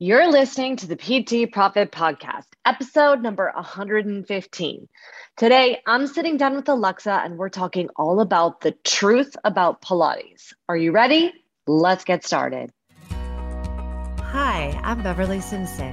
You're listening to the PT Profit Podcast, episode number 115. Today, I'm sitting down with Alexa and we're talking all about the truth about Pilates. Are you ready? Let's get started. Hi, I'm Beverly Simpson,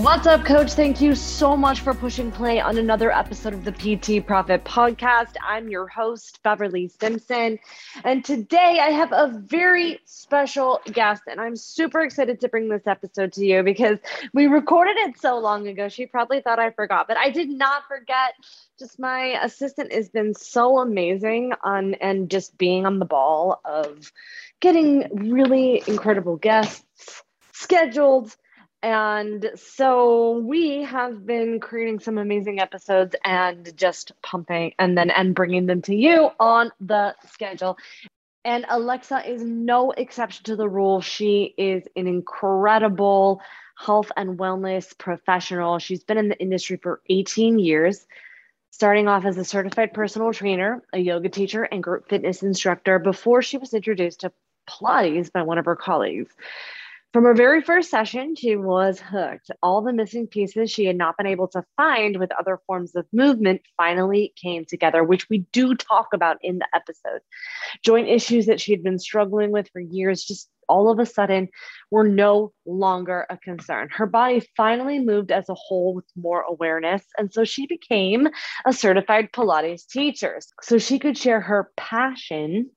What's up, coach? Thank you so much for pushing play on another episode of the PT Profit Podcast. I'm your host, Beverly Simpson. And today I have a very special guest, and I'm super excited to bring this episode to you because we recorded it so long ago. She probably thought I forgot, but I did not forget. Just my assistant has been so amazing on and just being on the ball of getting really incredible guests scheduled and so we have been creating some amazing episodes and just pumping and then and bringing them to you on the schedule. And Alexa is no exception to the rule. She is an incredible health and wellness professional. She's been in the industry for 18 years, starting off as a certified personal trainer, a yoga teacher, and group fitness instructor before she was introduced to Pilates by one of her colleagues. From her very first session, she was hooked. All the missing pieces she had not been able to find with other forms of movement finally came together, which we do talk about in the episode. Joint issues that she had been struggling with for years just all of a sudden were no longer a concern. Her body finally moved as a whole with more awareness. And so she became a certified Pilates teacher so she could share her passion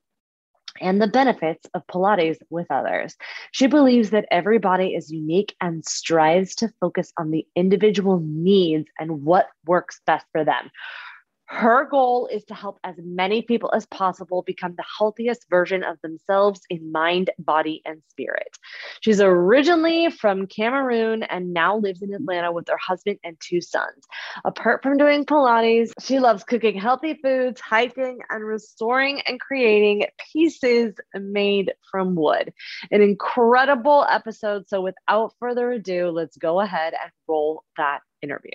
and the benefits of Pilates with others. She believes that every body is unique and strives to focus on the individual needs and what works best for them. Her goal is to help as many people as possible become the healthiest version of themselves in mind, body, and spirit. She's originally from Cameroon and now lives in Atlanta with her husband and two sons. Apart from doing Pilates, she loves cooking healthy foods, hiking, and restoring and creating pieces made from wood. An incredible episode. So, without further ado, let's go ahead and roll that interview.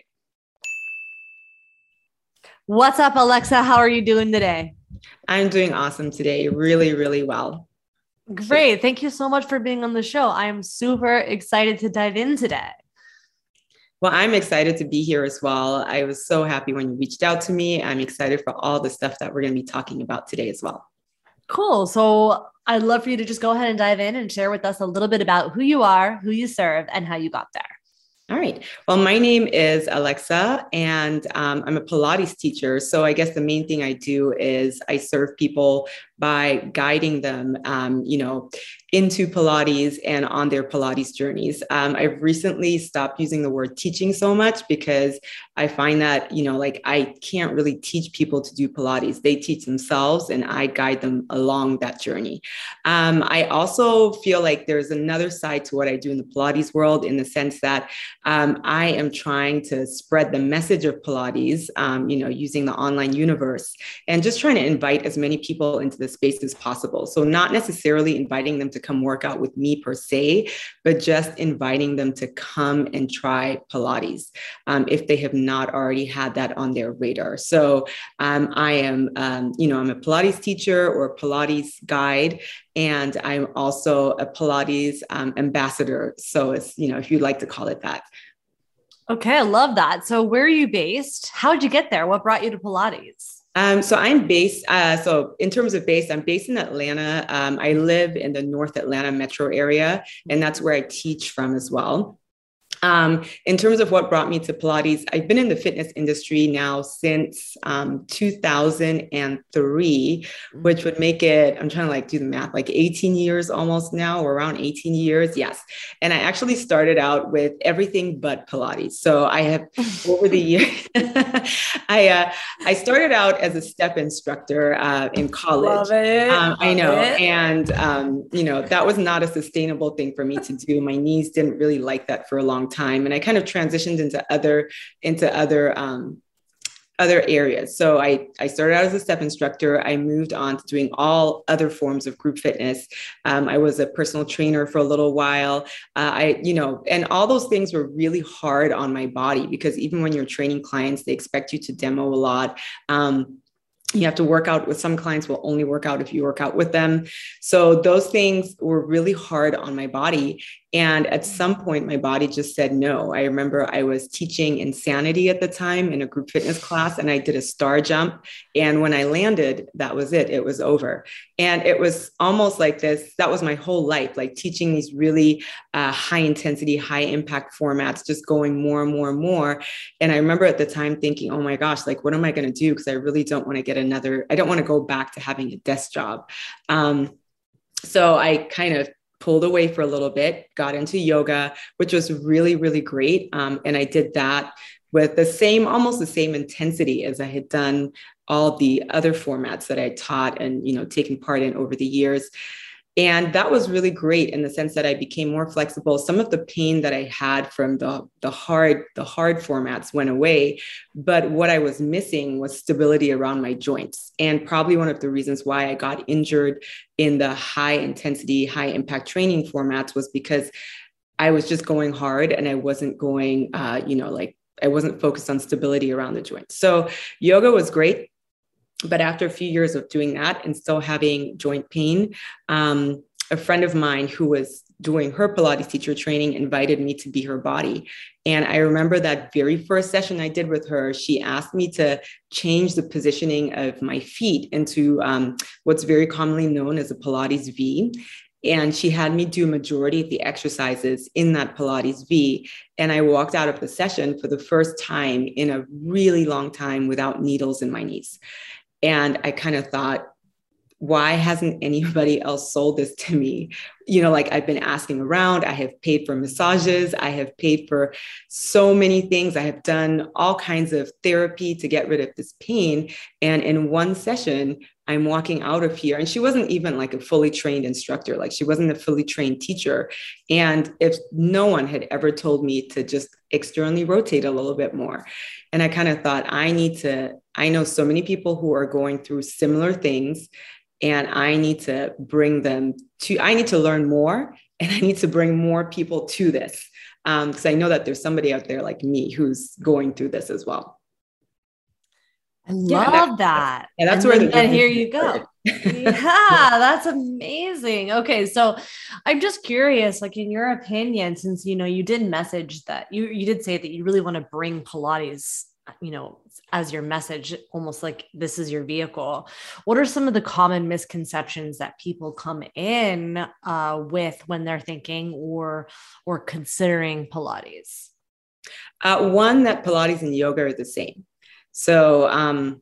What's up, Alexa? How are you doing today? I'm doing awesome today. Really, really well. Great. Thank you so much for being on the show. I am super excited to dive in today. Well, I'm excited to be here as well. I was so happy when you reached out to me. I'm excited for all the stuff that we're going to be talking about today as well. Cool. So I'd love for you to just go ahead and dive in and share with us a little bit about who you are, who you serve, and how you got there. All right. Well, my name is Alexa, and um, I'm a Pilates teacher. So I guess the main thing I do is I serve people by guiding them, um, you know, into Pilates and on their Pilates journeys. Um, I've recently stopped using the word teaching so much because I find that, you know, like I can't really teach people to do Pilates. They teach themselves and I guide them along that journey. Um, I also feel like there's another side to what I do in the Pilates world in the sense that um, I am trying to spread the message of Pilates, um, you know, using the online universe and just trying to invite as many people into the space as possible. So, not necessarily inviting them to come work out with me per se, but just inviting them to come and try Pilates um, if they have not already had that on their radar. So, um, I am, um, you know, I'm a Pilates teacher or Pilates guide, and I'm also a Pilates um, ambassador. So, it's, you know, if you'd like to call it that. Okay, I love that. So, where are you based? How did you get there? What brought you to Pilates? Um, so I'm based. Uh, so in terms of base, I'm based in Atlanta. Um, I live in the North Atlanta metro area, and that's where I teach from as well. Um, in terms of what brought me to Pilates, I've been in the fitness industry now since um, 2003, mm-hmm. which would make it, I'm trying to like do the math, like 18 years almost now, or around 18 years. Yes. And I actually started out with everything but Pilates. So I have over the years, I, uh, I started out as a step instructor uh, in college. Love it. Um, I know. And, um, you know, that was not a sustainable thing for me to do. My knees didn't really like that for a long time and i kind of transitioned into other into other um, other areas. So i i started out as a step instructor. I moved on to doing all other forms of group fitness. Um, i was a personal trainer for a little while. Uh, i you know and all those things were really hard on my body because even when you're training clients they expect you to demo a lot. Um, you have to work out with some clients will only work out if you work out with them. So those things were really hard on my body and at some point, my body just said no. I remember I was teaching insanity at the time in a group fitness class, and I did a star jump. And when I landed, that was it, it was over. And it was almost like this that was my whole life, like teaching these really uh, high intensity, high impact formats, just going more and more and more. And I remember at the time thinking, oh my gosh, like, what am I going to do? Because I really don't want to get another, I don't want to go back to having a desk job. Um, so I kind of pulled away for a little bit, got into yoga, which was really, really great. Um, and I did that with the same, almost the same intensity as I had done all the other formats that I taught and, you know, taken part in over the years. And that was really great in the sense that I became more flexible. Some of the pain that I had from the, the hard, the hard formats went away. But what I was missing was stability around my joints. And probably one of the reasons why I got injured in the high intensity, high impact training formats was because I was just going hard and I wasn't going, uh, you know, like I wasn't focused on stability around the joints. So yoga was great but after a few years of doing that and still having joint pain, um, a friend of mine who was doing her Pilates teacher training invited me to be her body. And I remember that very first session I did with her, she asked me to change the positioning of my feet into um, what's very commonly known as a Pilates V. And she had me do majority of the exercises in that Pilates V. And I walked out of the session for the first time in a really long time without needles in my knees. And I kind of thought, why hasn't anybody else sold this to me? You know, like I've been asking around, I have paid for massages, I have paid for so many things, I have done all kinds of therapy to get rid of this pain. And in one session, I'm walking out of here. And she wasn't even like a fully trained instructor, like she wasn't a fully trained teacher. And if no one had ever told me to just externally rotate a little bit more, and I kind of thought, I need to, I know so many people who are going through similar things, and I need to bring them to, I need to learn more, and I need to bring more people to this. Because um, I know that there's somebody out there like me who's going through this as well. I love yeah, that. And that's and where then, and here you go. yeah, that's amazing. Okay, so I'm just curious, like in your opinion, since you know you did message that you you did say that you really want to bring Pilates, you know, as your message, almost like this is your vehicle. What are some of the common misconceptions that people come in uh, with when they're thinking or or considering Pilates? Uh, one that Pilates and yoga are the same. So, um,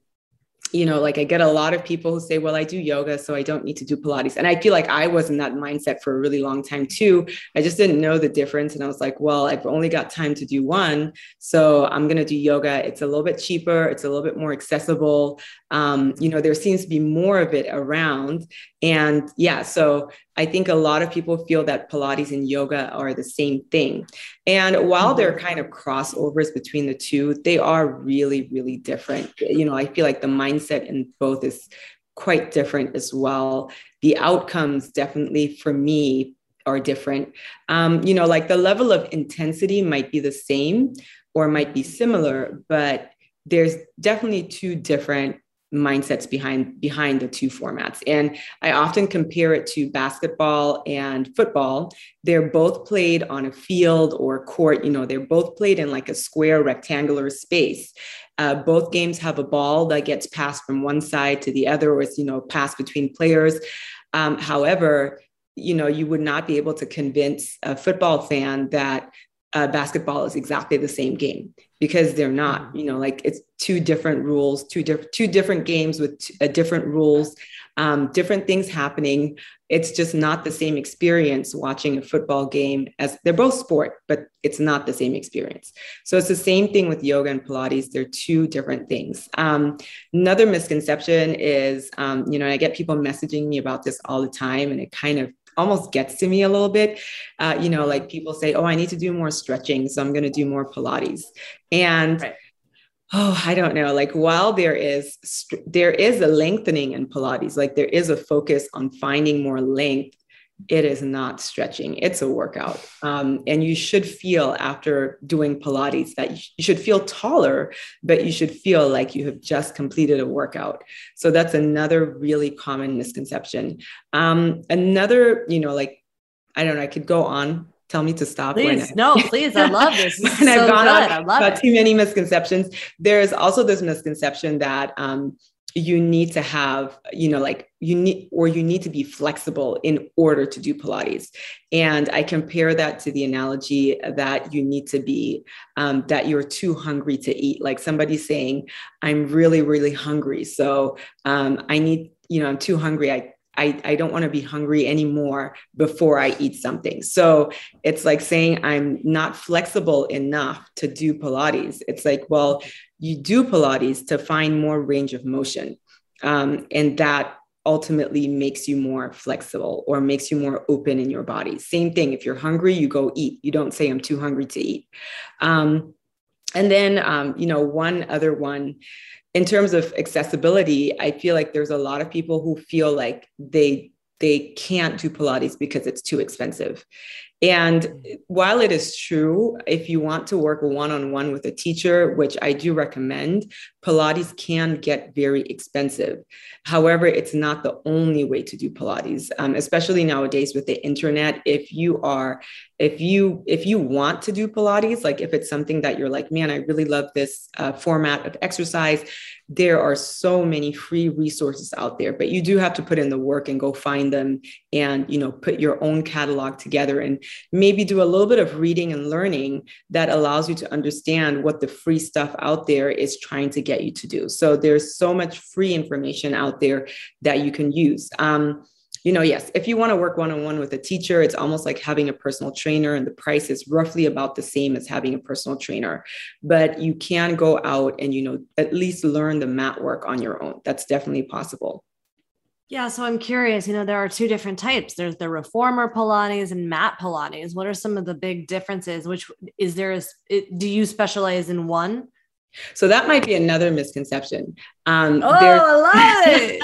you know, like I get a lot of people who say, well, I do yoga, so I don't need to do Pilates. And I feel like I was in that mindset for a really long time too. I just didn't know the difference. And I was like, well, I've only got time to do one. So I'm going to do yoga. It's a little bit cheaper, it's a little bit more accessible. Um, you know, there seems to be more of it around. And yeah, so I think a lot of people feel that Pilates and yoga are the same thing. And while there are mm-hmm. kind of crossovers between the two, they are really, really different. You know, I feel like the mindset in both is quite different as well. The outcomes definitely for me are different. Um, you know, like the level of intensity might be the same or might be similar, but there's definitely two different mindsets behind behind the two formats. And i often compare it to basketball and football. They're both played on a field or court you know they're both played in like a square rectangular space. Uh, both games have a ball that gets passed from one side to the other or it's you know passed between players. Um, however you know you would not be able to convince a football fan that uh, basketball is exactly the same game because they're not mm-hmm. you know like it's two different rules two different two different games with t- uh, different rules um, different things happening. It's just not the same experience watching a football game as they're both sport but it's not the same experience. So it's the same thing with yoga and pilates. They're two different things. Um, another misconception is um, you know i get people messaging me about this all the time and it kind of almost gets to me a little bit. Uh, you know, like people say, oh, I need to do more stretching. So I'm going to do more Pilates. And right. oh, I don't know. Like while there is, there is a lengthening in Pilates, like there is a focus on finding more length it is not stretching it's a workout um, and you should feel after doing pilates that you should feel taller but you should feel like you have just completed a workout so that's another really common misconception um, another you know like i don't know i could go on tell me to stop. Please, I, no, please. I love this. this and I've gone good. on I love about it. too many misconceptions. There's also this misconception that um, you need to have you know like you need or you need to be flexible in order to do pilates. And i compare that to the analogy that you need to be um, that you're too hungry to eat. Like somebody saying i'm really really hungry. So um, i need you know i'm too hungry. I I, I don't want to be hungry anymore before I eat something. So it's like saying I'm not flexible enough to do Pilates. It's like, well, you do Pilates to find more range of motion. Um, and that ultimately makes you more flexible or makes you more open in your body. Same thing. If you're hungry, you go eat. You don't say, I'm too hungry to eat. Um, and then, um, you know, one other one in terms of accessibility, I feel like there's a lot of people who feel like they they can't do Pilates because it's too expensive. And mm-hmm. while it is true, if you want to work one on one with a teacher, which I do recommend, Pilates can get very expensive. However, it's not the only way to do Pilates, um, especially nowadays with the internet. If you are, if you if you want to do Pilates, like if it's something that you're like, man, I really love this uh, format of exercise, there are so many free resources out there but you do have to put in the work and go find them and you know put your own catalog together and maybe do a little bit of reading and learning that allows you to understand what the free stuff out there is trying to get you to do. So there's so much free information out there that you can use. Um, you know, yes, if you want to work one on one with a teacher, it's almost like having a personal trainer, and the price is roughly about the same as having a personal trainer. But you can go out and, you know, at least learn the mat work on your own. That's definitely possible. Yeah, so I'm curious. You know, there are two different types. There's the reformer Pilates and mat Pilates. What are some of the big differences? Which is there? A, do you specialize in one? So that might be another misconception. Um, oh, I love it.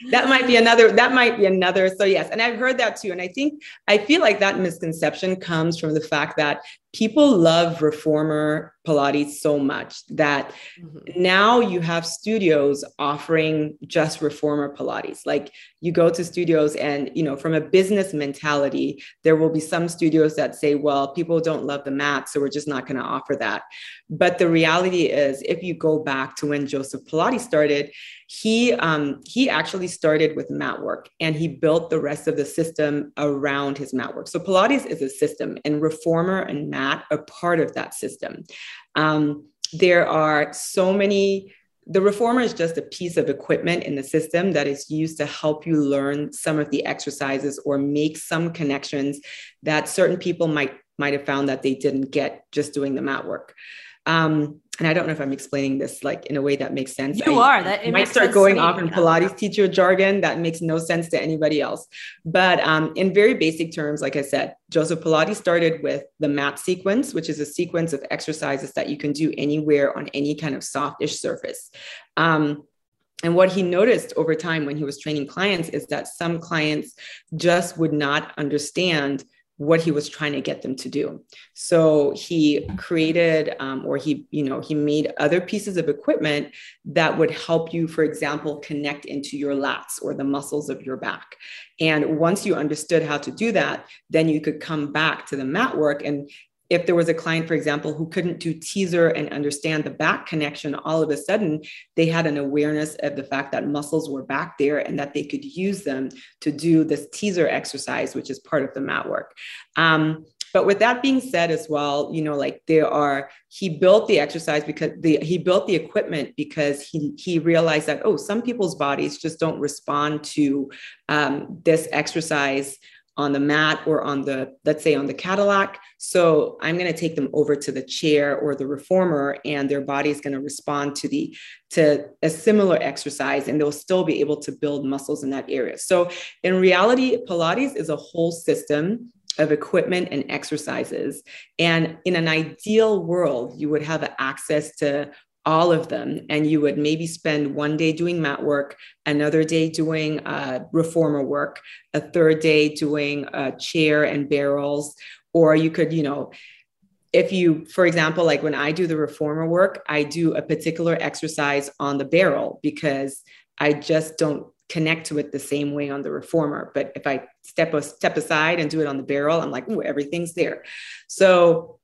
that might be another. That might be another. So yes, and I've heard that too. And I think I feel like that misconception comes from the fact that people love reformer Pilates so much that mm-hmm. now you have studios offering just reformer Pilates. Like you go to studios and, you know, from a business mentality, there will be some studios that say, well, people don't love the mat, so we're just not going to offer that. But the reality is, if you go back to when Joseph Pilates started, he um, he actually started with mat work and he built the rest of the system around his mat work. So Pilates is a system, and reformer and mat are part of that system. Um, there are so many the reformer is just a piece of equipment in the system that is used to help you learn some of the exercises or make some connections that certain people might might have found that they didn't get just doing the mat work um, and I don't know if I'm explaining this like in a way that makes sense. You I, are. That it might start going off in Pilates teacher jargon that makes no sense to anybody else. But um, in very basic terms, like I said, Joseph Pilates started with the mat sequence, which is a sequence of exercises that you can do anywhere on any kind of softish surface. Um, and what he noticed over time when he was training clients is that some clients just would not understand what he was trying to get them to do. So he created, um, or he, you know, he made other pieces of equipment that would help you, for example, connect into your lats or the muscles of your back. And once you understood how to do that, then you could come back to the mat work and if there was a client, for example, who couldn't do teaser and understand the back connection, all of a sudden they had an awareness of the fact that muscles were back there and that they could use them to do this teaser exercise, which is part of the mat work. Um, but with that being said as well you know like there are he built the exercise because the he built the equipment because he he realized that oh some people's bodies just don't respond to um, this exercise on the mat or on the let's say on the cadillac. So i'm going to take them over to the chair or the reformer and their body is going to respond to the to a similar exercise and they'll still be able to build muscles in that area. So in reality pilates is a whole system of equipment and exercises. And in an ideal world you would have access to all of them and you would maybe spend one day doing mat work another day doing uh, reformer work a third day doing uh, chair and barrels or you could you know if you for example like when i do the reformer work i do a particular exercise on the barrel because i just don't connect to it the same way on the reformer. But if i step a step aside and do it on the barrel i'm like oh everything's there. So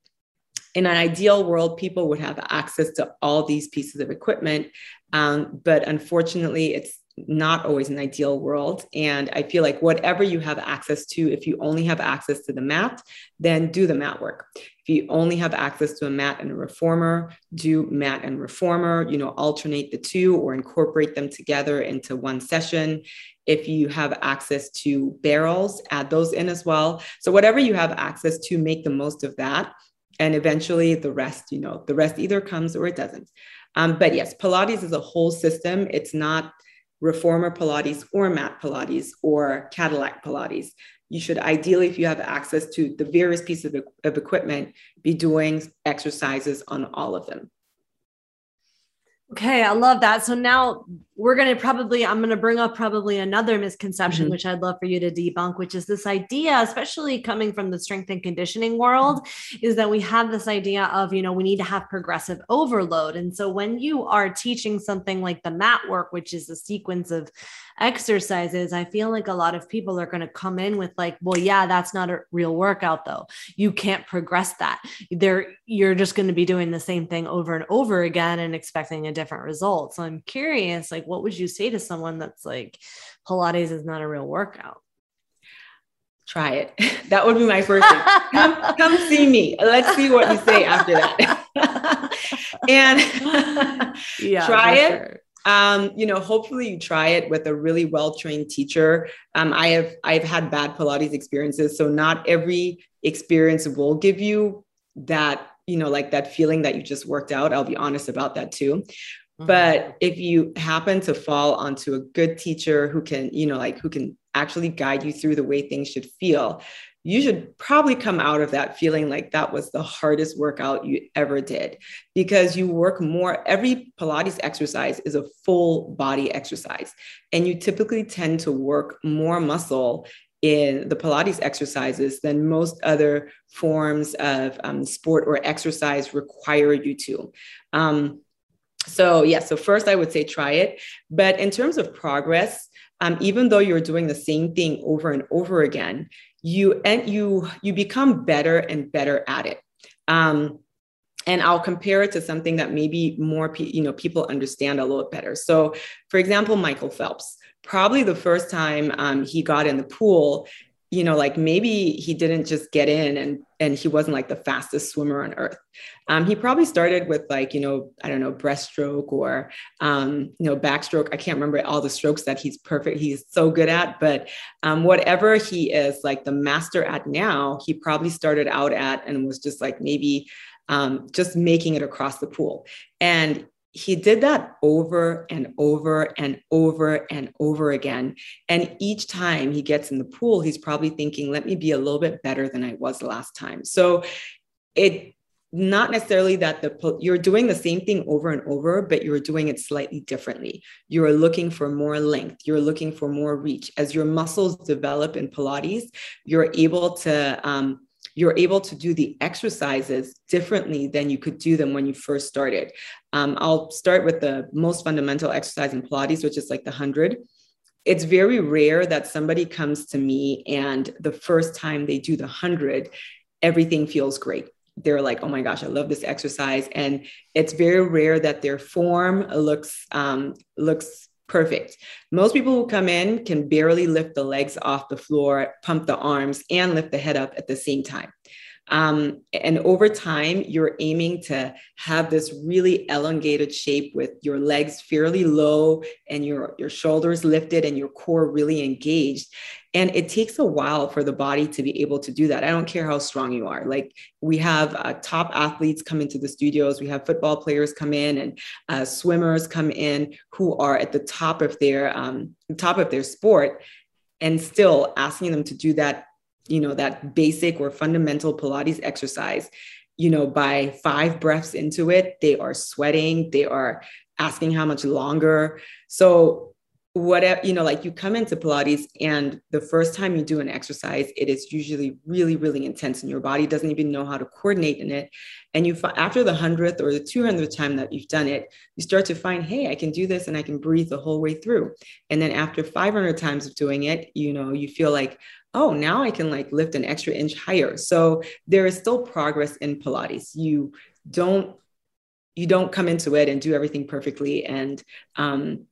in an ideal world, people would have access to all these pieces of equipment. Um, but unfortunately, it's not always an ideal world. And I feel like whatever you have access to, if you only have access to the mat, then do the mat work. If you only have access to a mat and a reformer, do mat and reformer, you know, alternate the two or incorporate them together into one session. If you have access to barrels, add those in as well. So, whatever you have access to, make the most of that and eventually the rest you know the rest either comes or it doesn't. Um, but yes pilates is a whole system. It's not reformer pilates or mat pilates or cadillac pilates. You should ideally if you have access to the various pieces of, of equipment be doing exercises on all of them Okay, I love that. So now we're going to probably, I'm going to bring up probably another misconception, mm-hmm. which I'd love for you to debunk, which is this idea, especially coming from the strength and conditioning world, is that we have this idea of, you know, we need to have progressive overload. And so when you are teaching something like the mat work, which is a sequence of exercises, I feel like a lot of people are going to come in with like, well, yeah, that's not a real workout though. You can't progress that. There, you're just going to be doing the same thing over and over again and expecting a different result. So I'm curious, like, what would you say to someone that's like, Pilates is not a real workout? Try it. That would be my first thing. Come, come see me. Let's see what you say after that. and yeah, try it. Sure um, you know, hopefully you try it with a really well-trained teacher. Um, I have I've had bad Pilates experiences, so not every experience will give you that, you know, like that feeling that you just worked out. I'll be honest about that too. Mm-hmm. But if you happen to fall onto a good teacher who can, you know, like who can actually guide you through the way things should feel, you should probably come out of that feeling like that was the hardest workout you ever did because you work more. Every Pilates exercise is a full body exercise, and you typically tend to work more muscle in the Pilates exercises than most other forms of um, sport or exercise require you to. Um, so, yeah, so first I would say try it. But in terms of progress, um, even though you're doing the same thing over and over again, you and you you become better and better at it. Um, and i'll compare it to something that maybe more pe- you know people understand a little better. So for example michael phelps. Probably the first time um, he got in the pool you know, like maybe he didn't just get in and and he wasn't like the fastest swimmer on earth. Um, he probably started with like, you know, I don't know, breaststroke or um, you know, backstroke. I can't remember all the strokes that he's perfect, he's so good at, but um, whatever he is like the master at now, he probably started out at and was just like maybe um, just making it across the pool. And he did that over and over and over and over again. And each time he gets in the pool, he's probably thinking, let me be a little bit better than I was last time. So it not necessarily that the you're doing the same thing over and over but you're doing it slightly differently you're looking for more length you're looking for more reach as your muscles develop in pilates you're able to um, you're able to do the exercises differently than you could do them when you first started. Um, I'll start with the most fundamental exercise in Pilates, which is like the 100. It's very rare that somebody comes to me and the first time they do the 100, everything feels great. They're like, oh my gosh, I love this exercise. And it's very rare that their form looks um, looks perfect. Most people who come in can barely lift the legs off the floor, pump the arms, and lift the head up at the same time. Um, and over time, you're aiming to have this really elongated shape with your legs fairly low and your, your shoulders lifted and your core really engaged. And it takes a while for the body to be able to do that. I don't care how strong you are. Like we have uh, top athletes come into the studios, we have football players come in, and uh, swimmers come in who are at the top of their um, top of their sport, and still asking them to do that, you know, that basic or fundamental Pilates exercise. You know, by five breaths into it, they are sweating, they are asking how much longer. So whatever you know like you come into pilates and the first time you do an exercise it is usually really really intense and your body doesn't even know how to coordinate in it and you after the 100th or the 200th time that you've done it you start to find hey i can do this and i can breathe the whole way through and then after 500 times of doing it you know you feel like oh now i can like lift an extra inch higher. So there is still progress in pilates. You don't you don't come into it and do everything perfectly and um,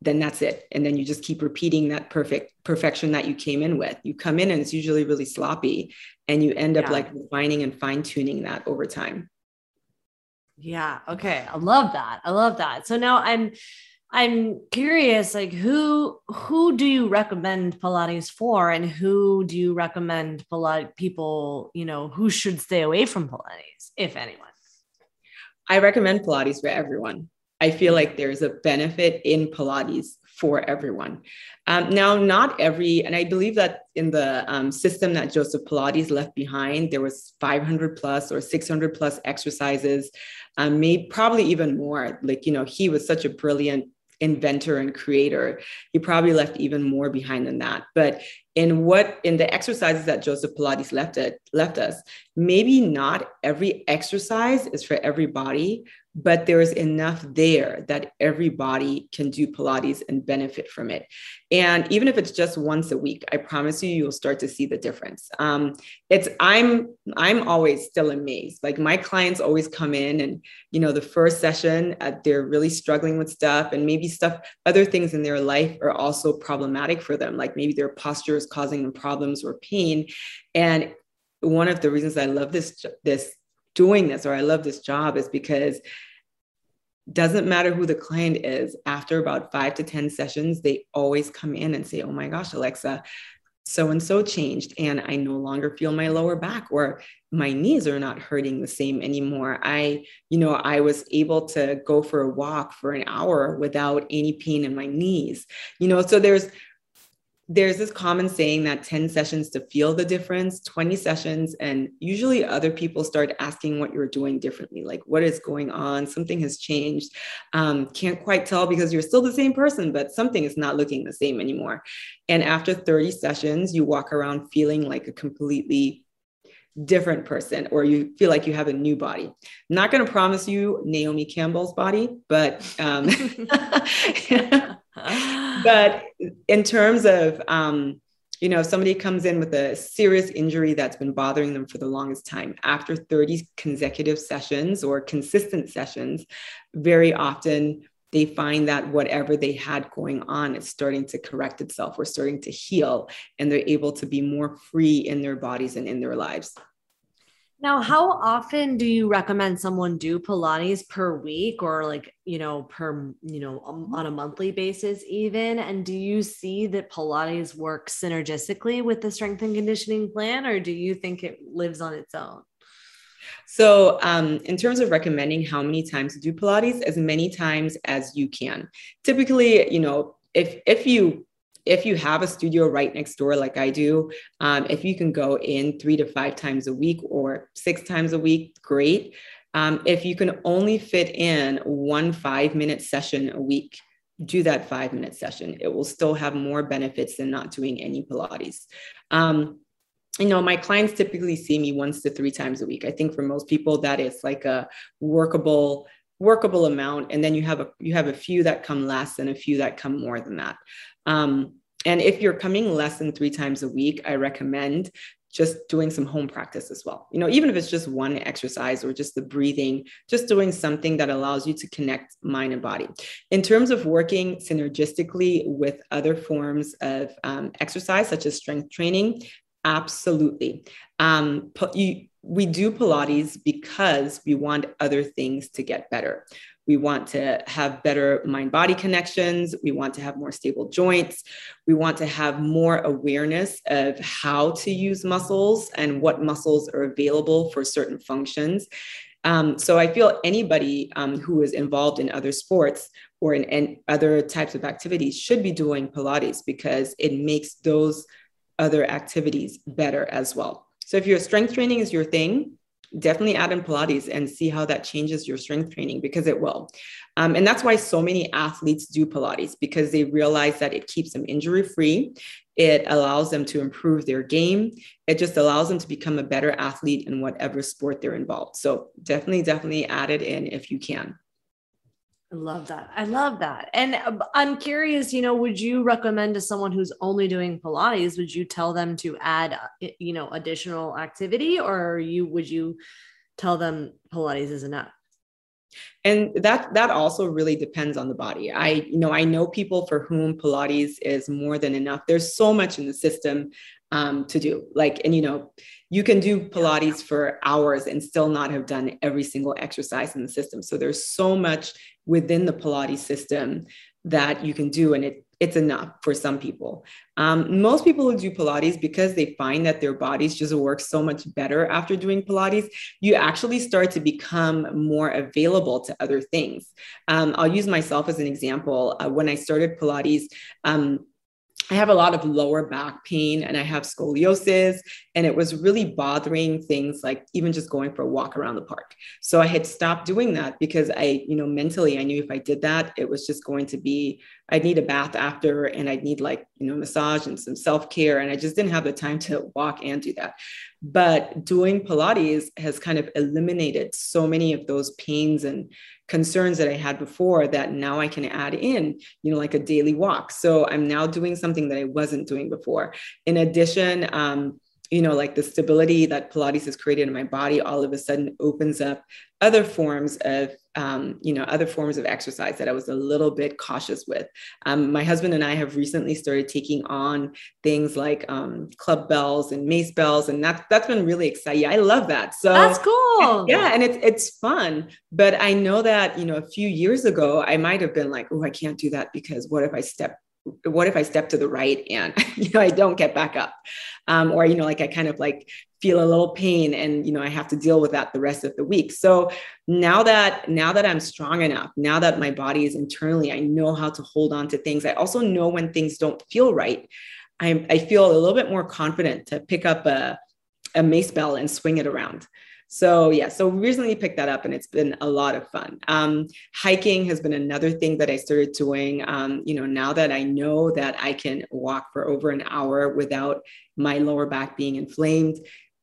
then that's it. And then you just keep repeating that perfect perfection that you came in with. You come in and it's usually really sloppy and you end up yeah. like refining and fine tuning that over time. Yeah. Okay. I love that. I love that. So now i'm i'm curious like who who do you recommend pilates for and who do you recommend pilates people you know who should stay away from pilates if anyone i recommend pilates for everyone I feel like there's a benefit in Pilates for everyone. Um, now, not every, and I believe that in the um, system that Joseph Pilates left behind, there was 500 plus or 600 plus exercises, um, maybe probably even more. Like, you know, he was such a brilliant inventor and creator. He probably left even more behind than that. But in what in the exercises that Joseph Pilates left it left us, maybe not every exercise is for everybody, but there's enough there that everybody can do Pilates and benefit from it. And even if it's just once a week, I promise you, you'll start to see the difference. Um, it's I'm I'm always still amazed. Like my clients always come in, and you know, the first session uh, they're really struggling with stuff, and maybe stuff other things in their life are also problematic for them. Like maybe their posture is causing them problems or pain, and one of the reasons I love this this doing this or I love this job is because doesn't matter who the client is after about five to 10 sessions they always come in and say oh my gosh alexa so and so changed and i no longer feel my lower back or my knees are not hurting the same anymore. I you know i was able to go for a walk for an hour without any pain in my knees you know so there's there's this common saying that 10 sessions to feel the difference, 20 sessions, and usually other people start asking what you're doing differently, like what is going on, something has changed. Um, can't quite tell because you're still the same person, but something is not looking the same anymore. And after 30 sessions, you walk around feeling like a completely different person or you feel like you have a new body. I'm not going to promise you Naomi Campbell's body, but um, but in terms of um, you know, if somebody comes in with a serious injury that's been bothering them for the longest time, after 30 consecutive sessions or consistent sessions, very often they find that whatever they had going on is starting to correct itself or starting to heal, and they're able to be more free in their bodies and in their lives. Now, how often do you recommend someone do Pilates per week or like, you know, per, you know, on a monthly basis even? And do you see that Pilates works synergistically with the strength and conditioning plan or do you think it lives on its own? So, um, in terms of recommending how many times to do Pilates, as many times as you can. Typically, you know, if if you if you have a studio right next door, like I do, um, if you can go in three to five times a week or six times a week, great. Um, if you can only fit in one five minute session a week, do that five minute session. It will still have more benefits than not doing any Pilates. Um, you know, my clients typically see me once to three times a week. I think for most people that is like a workable workable amount and then you have a you have a few that come less and a few that come more than that um, and if you're coming less than three times a week, I recommend just doing some home practice as well. You know, even if it's just one exercise or just the breathing, just doing something that allows you to connect mind and body. In terms of working synergistically with other forms of um, exercise, such as strength training, absolutely. Um, you we do Pilates because we want other things to get better. We want to have better mind body connections. We want to have more stable joints. We want to have more awareness of how to use muscles and what muscles are available for certain functions. Um, so I feel anybody um, who is involved in other sports or in, in other types of activities should be doing Pilates because it makes those other activities better as well. So if your strength training is your thing, definitely add in Pilates and see how that changes your strength training because it will. Um, and that's why so many athletes do Pilates because they realize that it keeps them injury free. It allows them to improve their game. It just allows them to become a better athlete in whatever sport they're involved. So definitely, definitely add it in if you can. I love that. I love that. And uh, I'm curious, you know, would you recommend to someone who's only doing Pilates, would you tell them to add, uh, you know, additional activity or you would you tell them Pilates is enough? and that that also really depends on the body i you know i know people for whom pilates is more than enough there's so much in the system um, to do like and you know you can do pilates for hours and still not have done every single exercise in the system so there's so much within the Pilates system that you can do, and it it's enough for some people. Um, most people who do Pilates, because they find that their bodies just work so much better after doing Pilates, you actually start to become more available to other things. Um, I'll use myself as an example. Uh, when I started Pilates, um, I have a lot of lower back pain and I have scoliosis, and it was really bothering things like even just going for a walk around the park. So I had stopped doing that because I, you know, mentally I knew if I did that, it was just going to be, I'd need a bath after and I'd need like, you know, massage and some self care. And I just didn't have the time to walk and do that. But doing Pilates has kind of eliminated so many of those pains and concerns that I had before that now I can add in, you know, like a daily walk. So I'm now doing something that I wasn't doing before. In addition, um, you know, like the stability that Pilates has created in my body all of a sudden opens up other forms of, um, you know, other forms of exercise that I was a little bit cautious with. Um, my husband and I have recently started taking on things like um, club bells and mace bells, and that's that's been really exciting. I love that. So that's cool. Yeah, and it's it's fun. But I know that you know a few years ago I might have been like, oh, I can't do that because what if I step what if I step to the right and you know I don't get back up, um, or you know like I kind of like feel a little pain and you know I have to deal with that the rest of the week. So now that now that I'm strong enough, now that my body is internally, I know how to hold on to things. I also know when things don't feel right. I, I feel a little bit more confident to pick up a, a mace bell and swing it around. So yeah, so recently picked that up and it's been a lot of fun. Um, hiking has been another thing that I started doing. Um, you know, now that I know that I can walk for over an hour without my lower back being inflamed,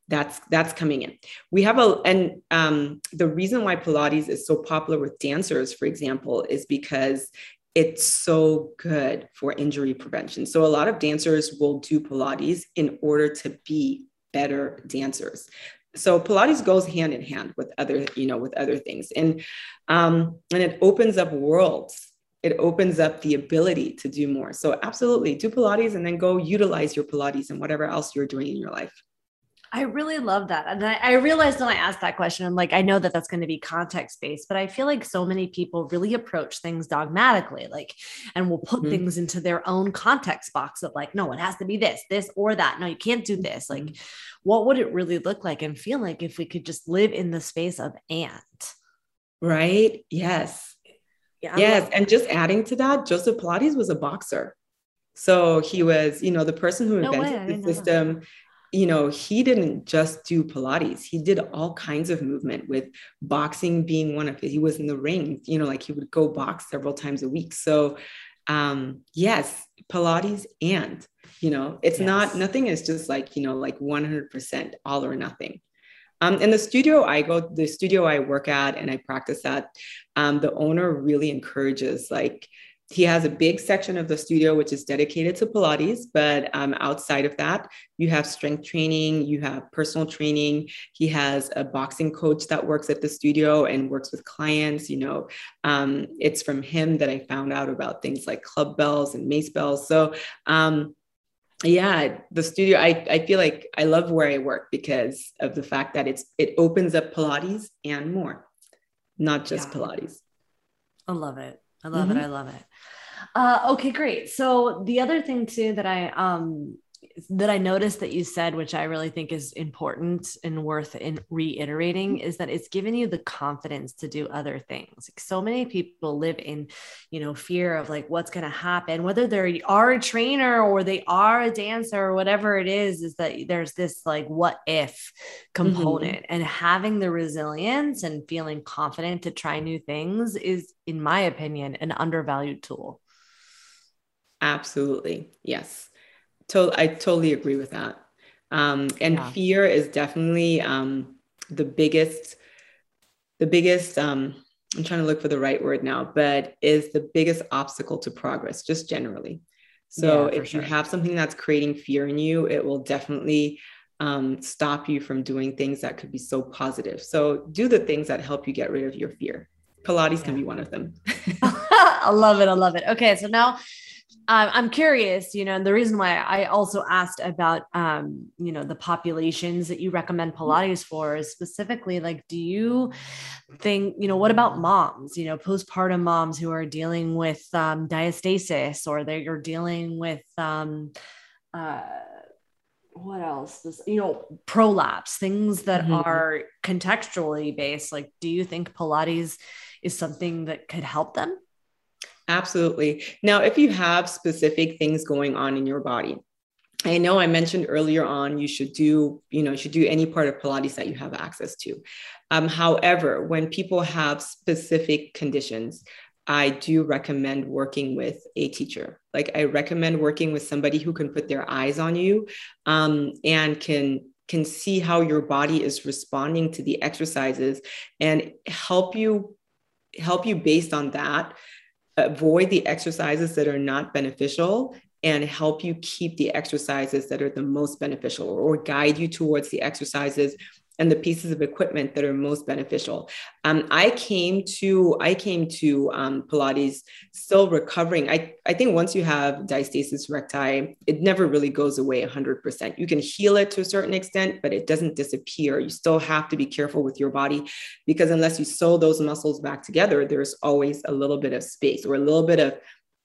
that's that's coming in we have a and um, the reason why pilates is so popular with dancers for example is because it's so good for injury prevention so a lot of dancers will do pilates in order to be better dancers so pilates goes hand in hand with other you know with other things. And um and it opens up worlds. It opens up the ability to do more. So absolutely do pilates and then go utilize your pilates and whatever else you're doing in your life I really love that. And I, I, realized when I asked that question, I'm like, I know that that's going to be context based, but I feel like so many people really approach things dogmatically, like, and will put mm-hmm. things into their own context box of like, no, it has to be this, this, or that. No, you can't do this. Like, mm-hmm. what would it really look like and feel like if we could just live in the space of and? Right. Yes. Yeah, yes. And just adding to that, Joseph Pilates was a boxer. So he was, you know, the person who invented no the system you know, he didn't just do Pilates. He did all kinds of movement with boxing being one of it. He was in the ring, you know, like he would go box several times a week. So um yes, Pilates and, you know, it's yes. not nothing is just like, you know, like 100% all or nothing. Um, in the studio I go, the studio I work at and I practice at, um, the owner really encourages like he has a big section of the studio which is dedicated to pilates but um, outside of that you have strength training you have personal training. He has a boxing coach that works at the studio and works with clients you know. Um, it's from him that i found out about things like club bells and mace bells. So um, yeah the studio I, I feel like i love where i work because of the fact that it's it opens up pilates and more not just yeah. pilates. I love it i love mm-hmm. it i love it uh, okay great so the other thing too that i um that I noticed that you said, which I really think is important and worth in reiterating, is that it's given you the confidence to do other things. Like so many people live in, you know, fear of like what's going to happen, whether they are a trainer or they are a dancer or whatever it is, is that there's this like what if component mm-hmm. and having the resilience and feeling confident to try new things is, in my opinion, an undervalued tool. Absolutely. Yes. To- I totally agree with that. Um, and yeah. fear is definitely um, the biggest, the biggest, um, I'm trying to look for the right word now, but is the biggest obstacle to progress, just generally. So yeah, if sure. you have something that's creating fear in you, it will definitely um, stop you from doing things that could be so positive. So do the things that help you get rid of your fear. Pilates yeah. can be one of them. I love it. I love it. Okay. So now um, I'm curious, you know, and the reason why I also asked about, um, you know, the populations that you recommend Pilates for is specifically like, do you think, you know, what about moms, you know, postpartum moms who are dealing with um, diastasis or they're dealing with, um, uh, what else? This, you know, prolapse, things that mm-hmm. are contextually based. Like, do you think Pilates is something that could help them? Absolutely. Now, if you have specific things going on in your body, I know I mentioned earlier on you should do, you know, you should do any part of Pilates that you have access to. Um, however, when people have specific conditions, I do recommend working with a teacher. Like I recommend working with somebody who can put their eyes on you um, and can can see how your body is responding to the exercises and help you help you based on that avoid the exercises that are not beneficial and help you keep the exercises that are the most beneficial or guide you towards the exercises and the pieces of equipment that are most beneficial. Um, I came to I came to um, Pilates still recovering. I, I think once you have diastasis recti, it never really goes away 100%. You can heal it to a certain extent, but it doesn't disappear. You still have to be careful with your body because unless you sew those muscles back together, there's always a little bit of space or a little bit of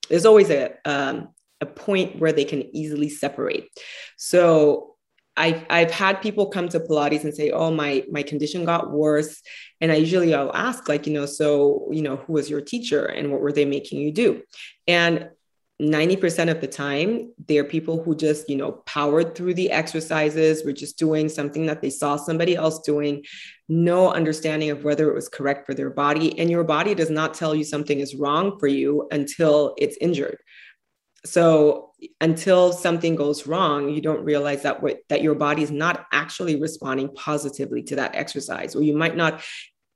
there's always a um, a point where they can easily separate. So I've, I've had people come to Pilates and say, oh, my, my condition got worse. And I usually I'll ask like, you know, so, you know, who was your teacher and what were they making you do? And 90% of the time, they're people who just, you know, powered through the exercises, were just doing something that they saw somebody else doing, no understanding of whether it was correct for their body. And your body does not tell you something is wrong for you until it's injured so until something goes wrong you don't realize that what that your body is not actually responding positively to that exercise or you might not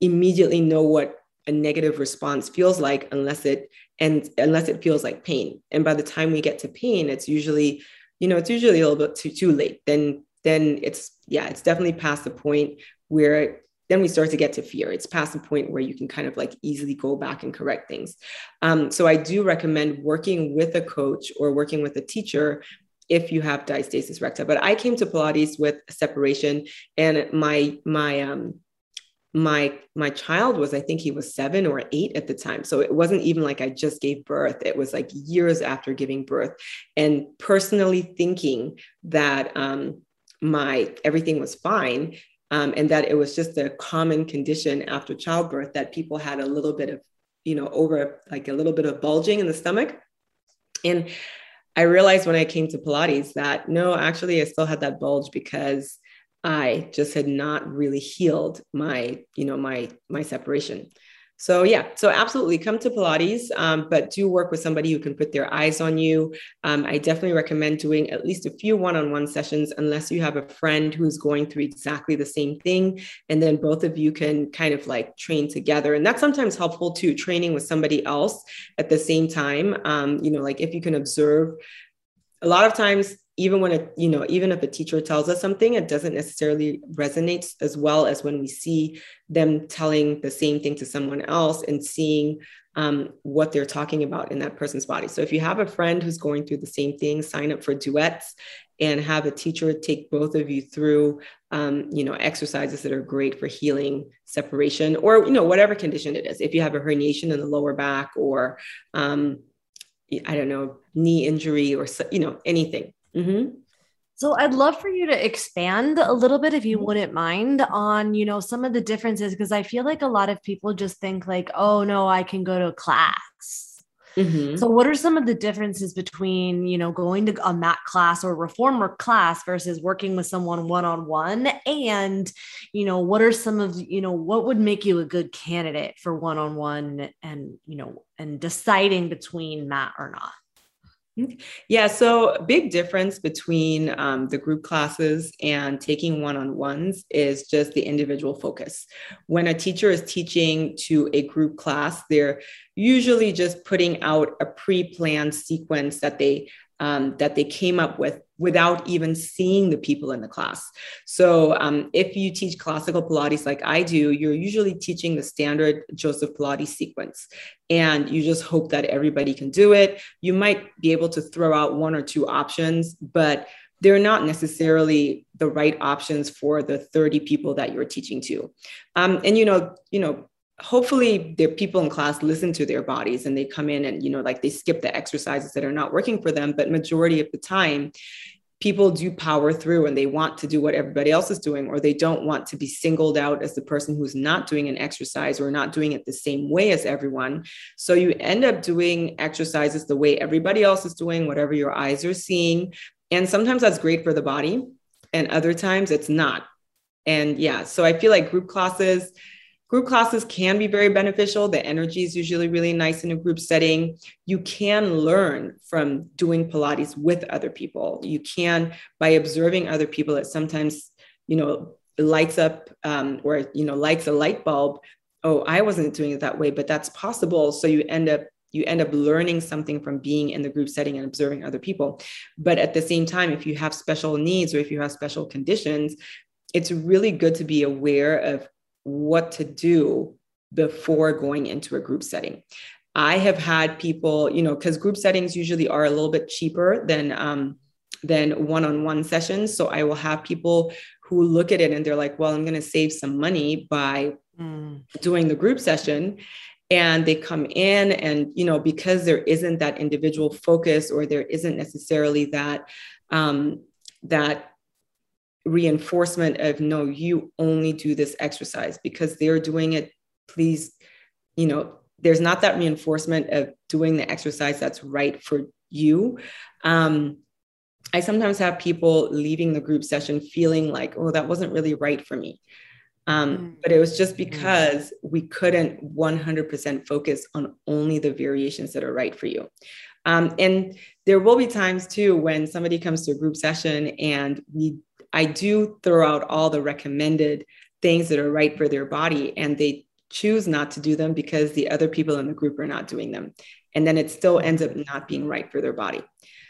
immediately know what a negative response feels like unless it and unless it feels like pain. And by the time we get to pain it's usually you know it's usually a little bit too too late. Then then it's yeah it's definitely past the point where then we start to get to fear. It's past the point where you can kind of like easily go back and correct things. Um, so I do recommend working with a coach or working with a teacher if you have diastasis recti. But I came to Pilates with separation, and my my um my my child was I think he was seven or eight at the time. So it wasn't even like I just gave birth. It was like years after giving birth, and personally thinking that um my everything was fine um, and that it was just a common condition after childbirth that people had a little bit of, you know, over like a little bit of bulging in the stomach. And I realized when I came to Pilates that no, actually, I still had that bulge because I just had not really healed my, you know, my my separation. So yeah, so absolutely come to Pilates, um, but do work with somebody who can put their eyes on you. Um, I definitely recommend doing at least a few one-on-one sessions, unless you have a friend who's going through exactly the same thing, and then both of you can kind of like train together. And that's sometimes helpful too, training with somebody else at the same time. Um, you know, like if you can observe. A lot of times even when it you know even if a teacher tells us something it doesn't necessarily resonate as well as when we see them telling the same thing to someone else and seeing um, what they're talking about in that person's body. So if you have a friend who's going through the same thing sign up for duets and have a teacher take both of you through um, you know exercises that are great for healing separation or you know whatever condition it is. If you have a herniation in the lower back or um, i don't know knee injury or you know anything mm-hmm. So I'd love for you to expand a little bit if you mm-hmm. wouldn't mind on, you know, some of the differences because I feel like a lot of people just think like, "Oh no, I can go to a class." Mm-hmm. So what are some of the differences between, you know, going to a mat class or reformer class versus working with someone one-on-one and, you know, what are some of, you know, what would make you a good candidate for one-on-one and, you know, and deciding between mat or not? Yeah, so big difference between um, the group classes and taking one on ones is just the individual focus. When a teacher is teaching to a group class, they're usually just putting out a pre planned sequence that they um, that they came up with without even seeing the people in the class. So, um, if you teach classical Pilates like I do, you're usually teaching the standard Joseph Pilates sequence, and you just hope that everybody can do it. You might be able to throw out one or two options, but they're not necessarily the right options for the 30 people that you're teaching to. Um, and you know, you know, hopefully the people in class listen to their bodies and they come in and you know like they skip the exercises that are not working for them. But majority of the time people do power through and they want to do what everybody else is doing or they don't want to be singled out as the person who's not doing an exercise or not doing it the same way as everyone. So you end up doing exercises the way everybody else is doing whatever your eyes are seeing. And sometimes that's great for the body and other times it's not. And yeah so i feel like group classes Group classes can be very beneficial. The energy is usually really nice in a group setting. You can learn from doing Pilates with other people. You can, by observing other people, it sometimes, you know, lights up um, or, you know, lights a light bulb. Oh, I wasn't doing it that way, but that's possible. So you end up you end up learning something from being in the group setting and observing other people. But at the same time, if you have special needs or if you have special conditions, it's really good to be aware of what to do before going into a group setting. I have had people, you know, because group settings usually are a little bit cheaper than um, than one-on-one sessions. So I will have people who look at it and they're like, "Well, I'm going to save some money by mm. doing the group session." And they come in, and you know, because there isn't that individual focus, or there isn't necessarily that um, that reinforcement of no you only do this exercise because they're doing it please you know there's not that reinforcement of doing the exercise that's right for you um, i sometimes have people leaving the group session feeling like oh that wasn't really right for me um, mm. but it was just mm. because we couldn't 100% focus on only the variations that are right for you um, and there will be times too when somebody comes to a group session and we I do throw out all the recommended things that are right for their body and they choose not to do them because the other people in the group are not doing them. And then it still ends up not being right for their body.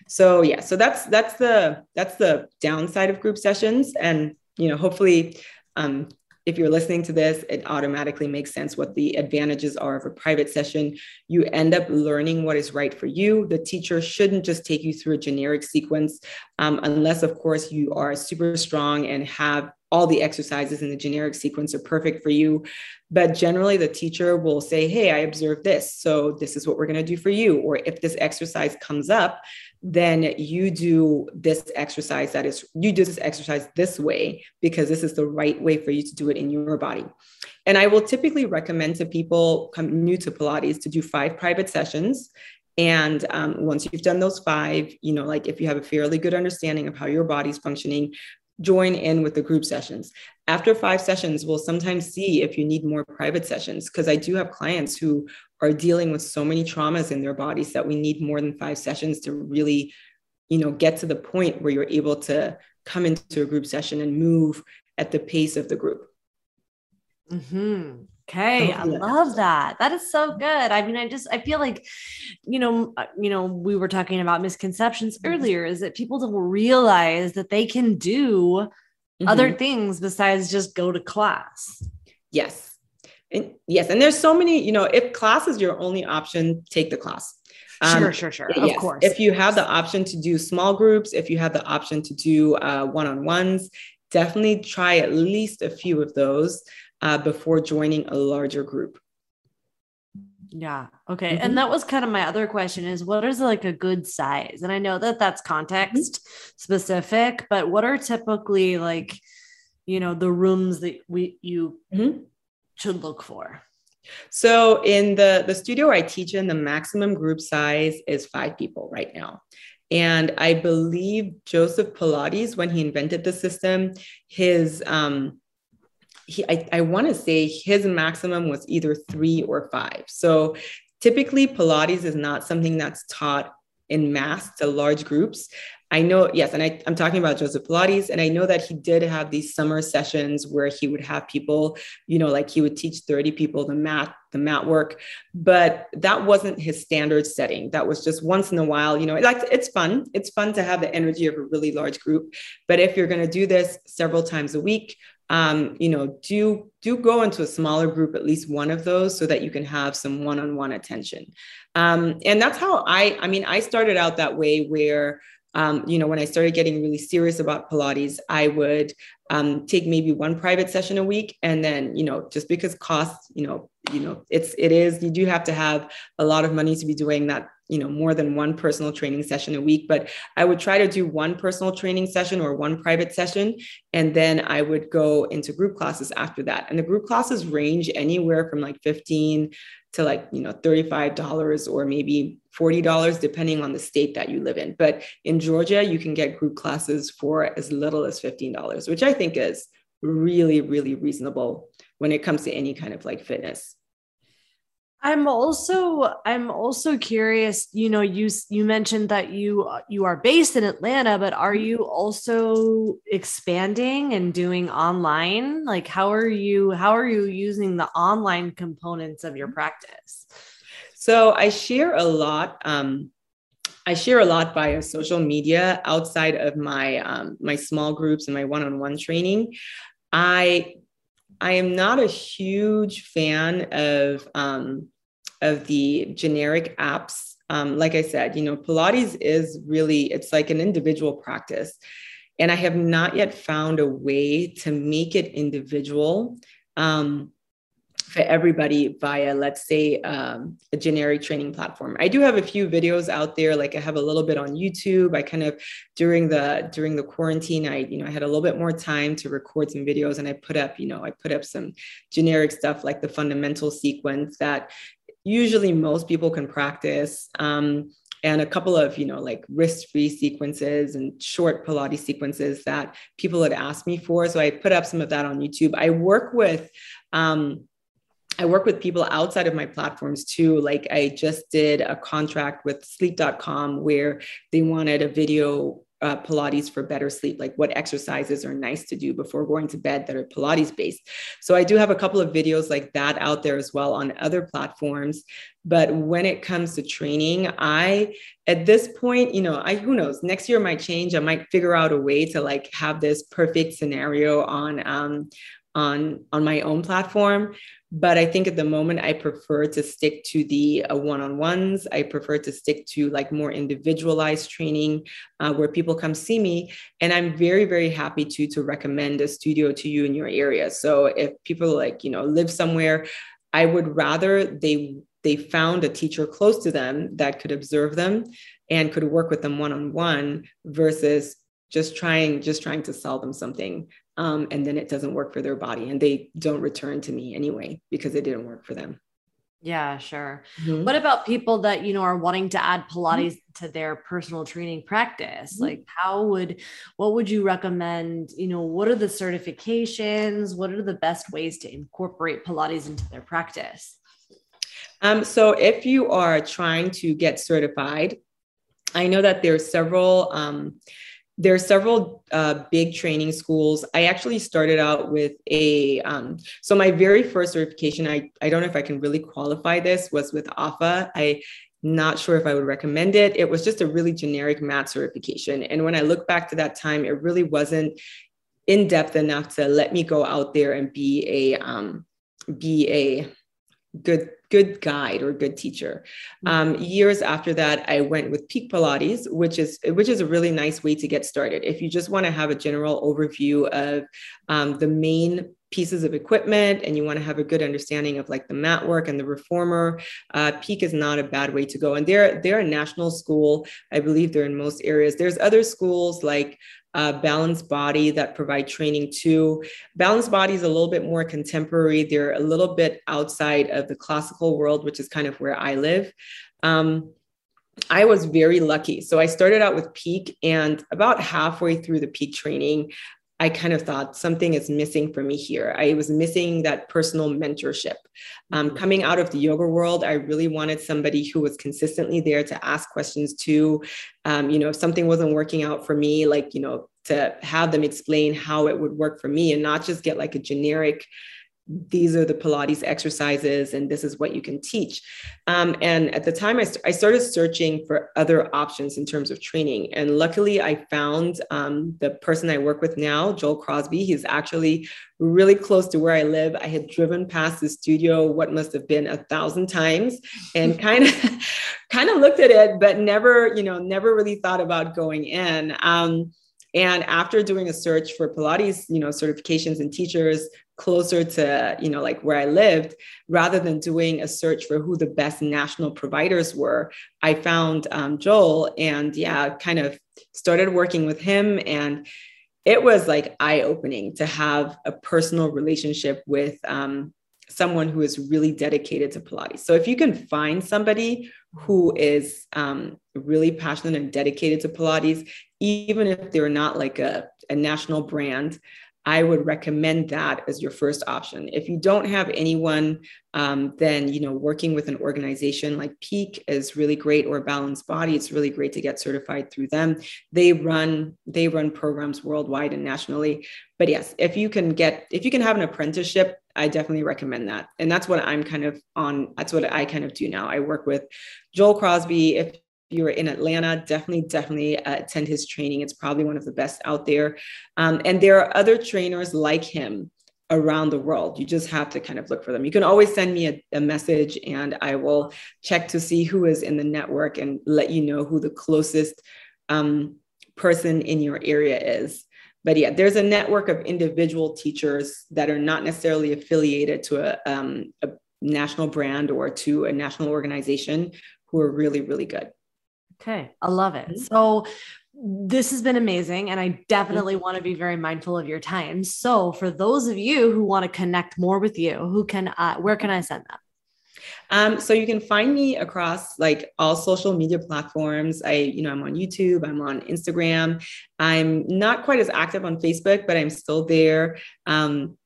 So yeah, so that's that's the that's the downside of group sessions. And you know, hopefully um, if you're listening to this, it automatically makes sense what the advantages are of a private session. You end up learning what is right for you. The teacher shouldn't just take you through a generic sequence, um, unless, of course, you are super strong and have all the exercises in the generic sequence are perfect for you. But generally, the teacher will say, Hey, I observed this. So this is what we're going to do for you. Or if this exercise comes up, then you do this exercise that is, you do this exercise this way because this is the right way for you to do it in your body. And I will typically recommend to people come new to Pilates to do five private sessions. And um, once you've done those five, you know, like if you have a fairly good understanding of how your body's functioning, join in with the group sessions. After five sessions, we'll sometimes see if you need more private sessions because I do have clients who are dealing with so many traumas in their bodies that we need more than five sessions to really, you know, get to the point where you're able to come into a group session and move at the pace of the group. Mm-hmm. Okay, I love that. That is so good. I mean, I just I feel like, you know, uh, you know, we were talking about misconceptions mm-hmm. earlier. Is that people don't realize that they can do mm-hmm. other things besides just go to class. Yes, and yes, and there's so many. You know, if class is your only option, take the class. Um, sure, sure, sure. Yes. Of course. If you have the option to do small groups, if you have the option to do uh, one-on-ones, definitely try at least a few of those uh, before joining a larger group. Yeah. Okay. Mm-hmm. And that was kind of my other question is what is like a good size? And I know that that's context mm-hmm. specific, but what are typically like, you know, the rooms that we you mm-hmm. should look for? So in the the studio I teach in, the maximum group size is five people right now. And I believe Joseph Pilates, when he invented the system, his um, he I, I want to say his maximum was either three or five. So typically Pilates is not something that's taught in mass to large groups. I know, yes, and I, am talking about Joseph Pilates, and I know that he did have these summer sessions where he would have people, you know, like he would teach 30 people the mat, the mat work, but that wasn't his standard setting. That was just once in a while, you know, like it's fun. It's fun to have the energy of a really large group. But if you're going to do this several times a week, um, you know, do do go into a smaller group, at least one of those, so that you can have some one-on-one attention. Um, and that's how I, I mean, I started out that way where, um, you know, when I started getting really serious about Pilates, I would um, take maybe one private session a week, and then, you know, just because costs, you know, you know, it's it is you do have to have a lot of money to be doing that you know more than one personal training session a week. But i would try to do one personal training session or one private session and then i would go into group classes after that. And the group classes range anywhere from like 15 to like you know $35 or maybe $40 depending on the state that you live in. But in georgia you can get group classes for as little as $15 which i think is really really reasonable when it comes to any kind of like fitness I'm also I'm also curious, you know, you you mentioned that you you are based in Atlanta, but are you also expanding and doing online? Like how are you how are you using the online components of your practice? So I share a lot um I share a lot via social media outside of my um, my small groups and my one-on-one training. I I am not a huge fan of um, of the generic apps. Um, like I said, you know, Pilates is really it's like an individual practice, and I have not yet found a way to make it individual. Um, for everybody via let's say um, a generic training platform i do have a few videos out there like i have a little bit on youtube i kind of during the during the quarantine i you know i had a little bit more time to record some videos and i put up you know i put up some generic stuff like the fundamental sequence that usually most people can practice um, and a couple of you know like wrist free sequences and short pilates sequences that people had asked me for so i put up some of that on youtube i work with um, I work with people outside of my platforms too. Like I just did a contract with sleep.com where they wanted a video uh, Pilates for better sleep, like what exercises are nice to do before going to bed that are Pilates based. So I do have a couple of videos like that out there as well on other platforms. But when it comes to training, I at this point, you know, I who knows, next year might change. I might figure out a way to like have this perfect scenario on um, on on my own platform but i think at the moment i prefer to stick to the uh, one-on-ones. I prefer to stick to like more individualized training uh, where people come see me and i'm very very happy to to recommend a studio to you in your area. So if people like you know live somewhere i would rather they they found a teacher close to them that could observe them and could work with them one-on-one versus just trying just trying to sell them something um, and then it doesn't work for their body and they don't return to me anyway because it didn't work for them yeah sure mm-hmm. what about people that you know are wanting to add mm-hmm. pilates mm-hmm. to their personal training practice mm-hmm. like how would what would you recommend you know what are the certifications what are the best ways to incorporate pilates into their practice um, so if you are trying to get certified i know that there's several um, there are several uh, big training schools. I actually started out with a, um, so my very first certification, I, I don't know if I can really qualify this, was with AFA. I not sure if I would recommend it. It was just a really generic mat certification. And when I look back to that time, it really wasn't in depth enough to let me go out there and be a, um, be a, good good guide or good teacher. Mm-hmm. Um, years after that, I went with Peak Pilates, which is which is a really nice way to get started. If you just want to have a general overview of um, the main pieces of equipment and you want to have a good understanding of like the mat work and the reformer uh, peak is not a bad way to go and they're they're a national school i believe they're in most areas there's other schools like uh, Balanced Body that provide training too. Balanced Body is a little bit more contemporary. They're a little bit outside of the classical world, which is kind of where I live. Um, I was very lucky. So I started out with peak, and about halfway through the peak training, I kind of thought something is missing for me here. I was missing that personal mentorship. Um, mm-hmm. coming out of the yoga world, I really wanted somebody who was consistently there to ask questions to. Um, you know, if something wasn't working out for me, like, you know, to have them explain how it would work for me and not just get like a generic these are the Pilates exercises and this is what you can teach. Um, and at the time, I, st- I, started searching for other options in terms of training. And luckily, I found um, the person I work with now, Joel Crosby. He's actually really close to where I live. I had driven past the studio, what must have been a thousand times, and kind of kind of looked at it, but never, you know, never really thought about going in. Um, and after doing a search for Pilates, you know, certifications and teachers, closer to you know like where i lived rather than doing a search for who the best national providers were i found um, joel and yeah kind of started working with him. And it was like eye-opening to have a personal relationship with um, someone who is really dedicated to pilates. So if you can find somebody who is um, really passionate and dedicated to pilates even if they're not like a, a national brand I would recommend that as your first option. If you don't have anyone, um, then you know working with an organization like Peak is really great, or Balanced Body. It's really great to get certified through them. They run they run programs worldwide and nationally. But yes, if you can get if you can have an apprenticeship, I definitely recommend that. And that's what I'm kind of on. That's what I kind of do now. I work with Joel Crosby. If you're in Atlanta, definitely, definitely uh, attend his training. It's probably one of the best out there. Um, and there are other trainers like him around the world. You just have to kind of look for them. You can always send me a, a, message and I will check to see who is in the network and let you know who the closest um, person in your area is. But yeah, there's a network of individual teachers that are not necessarily affiliated to a, um, a national brand or to a national organization who are really, really good. Okay. I love it. Mm-hmm. So this has been amazing and i definitely mm-hmm. want to be very mindful of your time so for those of you who want to connect more with you who can uh, where can i send them um, so you can find me across like all social media platforms. I, you know, I'm on YouTube, I'm on Instagram. I'm not quite as active on Facebook, but I'm still there. Um,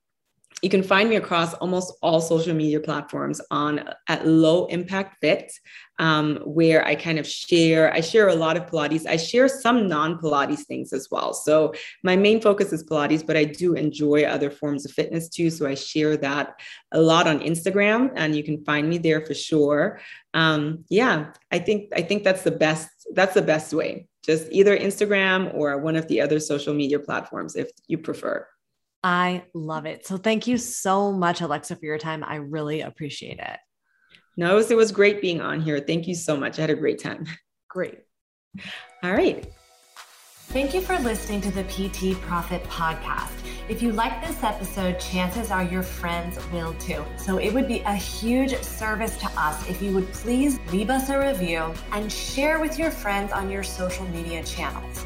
you can find me across almost all social media platforms on at low impact fit um, where i kind of share i share a lot of pilates. I share some non-pilates things as well. So my main focus is pilates but i do enjoy other forms of fitness too. So i share that a lot on instagram and you can find me there for sure. Um, yeah i think i think that's the best that's the best way. Just either instagram or one of the other social media platforms if you prefer I love it. So thank you so much, Alexa, for your time. I really appreciate it. No, it was great being on here. Thank you so much. I had a great time. Great. All right. Thank you for listening to the PT Profit Podcast. If you like this episode, chances are your friends will too. So it would be a huge service to us if you would please leave us a review and share with your friends on your social media channels.